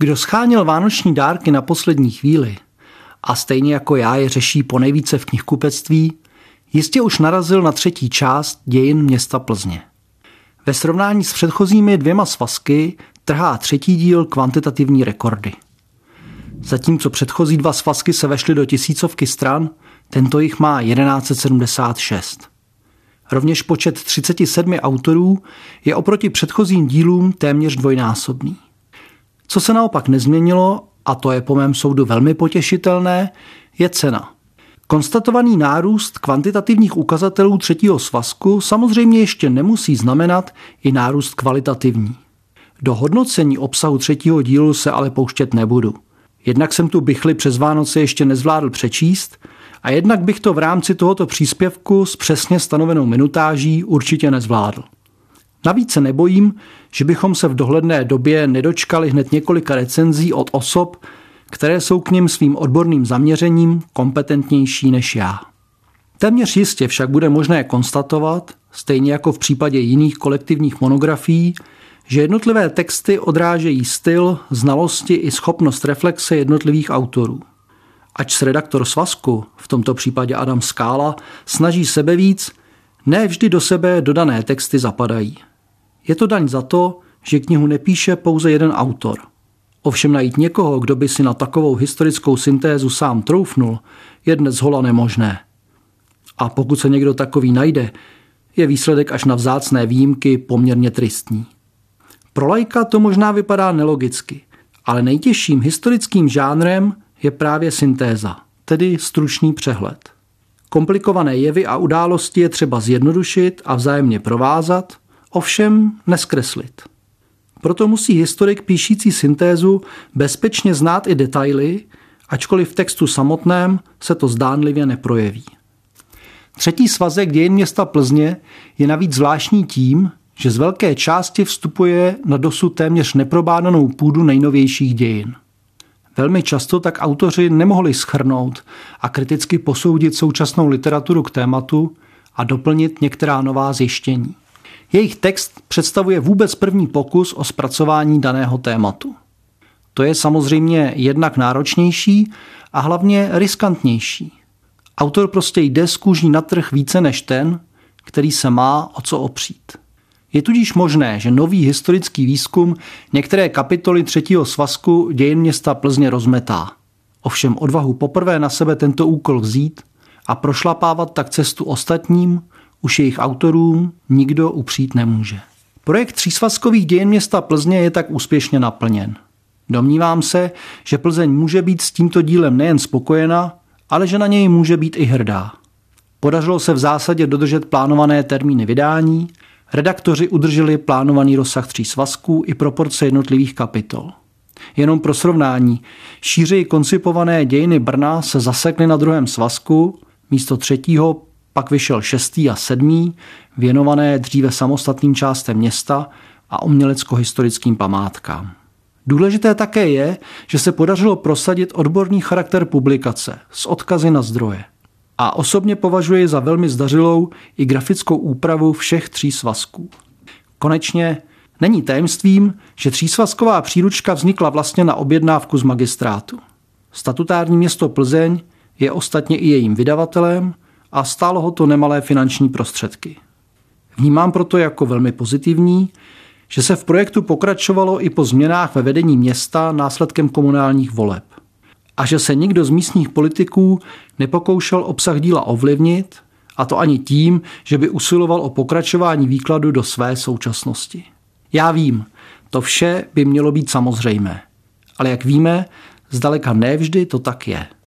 Kdo scháněl vánoční dárky na poslední chvíli a stejně jako já je řeší po nejvíce v knihkupectví, jistě už narazil na třetí část dějin města Plzně. Ve srovnání s předchozími dvěma svazky trhá třetí díl kvantitativní rekordy. Zatímco předchozí dva svazky se vešly do tisícovky stran, tento jich má 1176. Rovněž počet 37 autorů je oproti předchozím dílům téměř dvojnásobný. Co se naopak nezměnilo, a to je po mém soudu velmi potěšitelné, je cena. Konstatovaný nárůst kvantitativních ukazatelů třetího svazku samozřejmě ještě nemusí znamenat i nárůst kvalitativní. Do hodnocení obsahu třetího dílu se ale pouštět nebudu. Jednak jsem tu bychli přes Vánoce ještě nezvládl přečíst a jednak bych to v rámci tohoto příspěvku s přesně stanovenou minutáží určitě nezvládl. Navíc se nebojím, že bychom se v dohledné době nedočkali hned několika recenzí od osob, které jsou k ním svým odborným zaměřením kompetentnější než já. Téměř jistě však bude možné konstatovat, stejně jako v případě jiných kolektivních monografií, že jednotlivé texty odrážejí styl, znalosti i schopnost reflexe jednotlivých autorů. Ač s redaktor svazku, v tomto případě Adam Skála, snaží sebe víc, ne vždy do sebe dodané texty zapadají. Je to daň za to, že knihu nepíše pouze jeden autor. Ovšem najít někoho, kdo by si na takovou historickou syntézu sám troufnul, je dnes hola nemožné. A pokud se někdo takový najde, je výsledek až na vzácné výjimky poměrně tristní. Pro lajka to možná vypadá nelogicky, ale nejtěžším historickým žánrem je právě syntéza, tedy stručný přehled. Komplikované jevy a události je třeba zjednodušit a vzájemně provázat, ovšem neskreslit. Proto musí historik píšící syntézu bezpečně znát i detaily, ačkoliv v textu samotném se to zdánlivě neprojeví. Třetí svazek dějin města Plzně je navíc zvláštní tím, že z velké části vstupuje na dosud téměř neprobádanou půdu nejnovějších dějin. Velmi často tak autoři nemohli schrnout a kriticky posoudit současnou literaturu k tématu a doplnit některá nová zjištění. Jejich text představuje vůbec první pokus o zpracování daného tématu. To je samozřejmě jednak náročnější a hlavně riskantnější. Autor prostě jde z kůží na trh více než ten, který se má o co opřít. Je tudíž možné, že nový historický výzkum některé kapitoly třetího svazku dějin města Plzně rozmetá. Ovšem odvahu poprvé na sebe tento úkol vzít a prošlapávat tak cestu ostatním, už jejich autorům nikdo upřít nemůže. Projekt třísvazkových dějin města Plzně je tak úspěšně naplněn. Domnívám se, že Plzeň může být s tímto dílem nejen spokojena, ale že na něj může být i hrdá. Podařilo se v zásadě dodržet plánované termíny vydání, redaktoři udrželi plánovaný rozsah tří svazků i proporce jednotlivých kapitol. Jenom pro srovnání, šířeji koncipované dějiny Brna se zasekly na druhém svazku, místo třetího pak vyšel šestý a sedmý, věnované dříve samostatným částem města a umělecko-historickým památkám. Důležité také je, že se podařilo prosadit odborný charakter publikace s odkazy na zdroje. A osobně považuji za velmi zdařilou i grafickou úpravu všech tří svazků. Konečně není tajemstvím, že třísvazková příručka vznikla vlastně na objednávku z magistrátu. Statutární město Plzeň je ostatně i jejím vydavatelem a stálo ho to nemalé finanční prostředky. Vnímám proto jako velmi pozitivní, že se v projektu pokračovalo i po změnách ve vedení města následkem komunálních voleb a že se nikdo z místních politiků nepokoušel obsah díla ovlivnit, a to ani tím, že by usiloval o pokračování výkladu do své současnosti. Já vím, to vše by mělo být samozřejmé. Ale jak víme, zdaleka nevždy to tak je.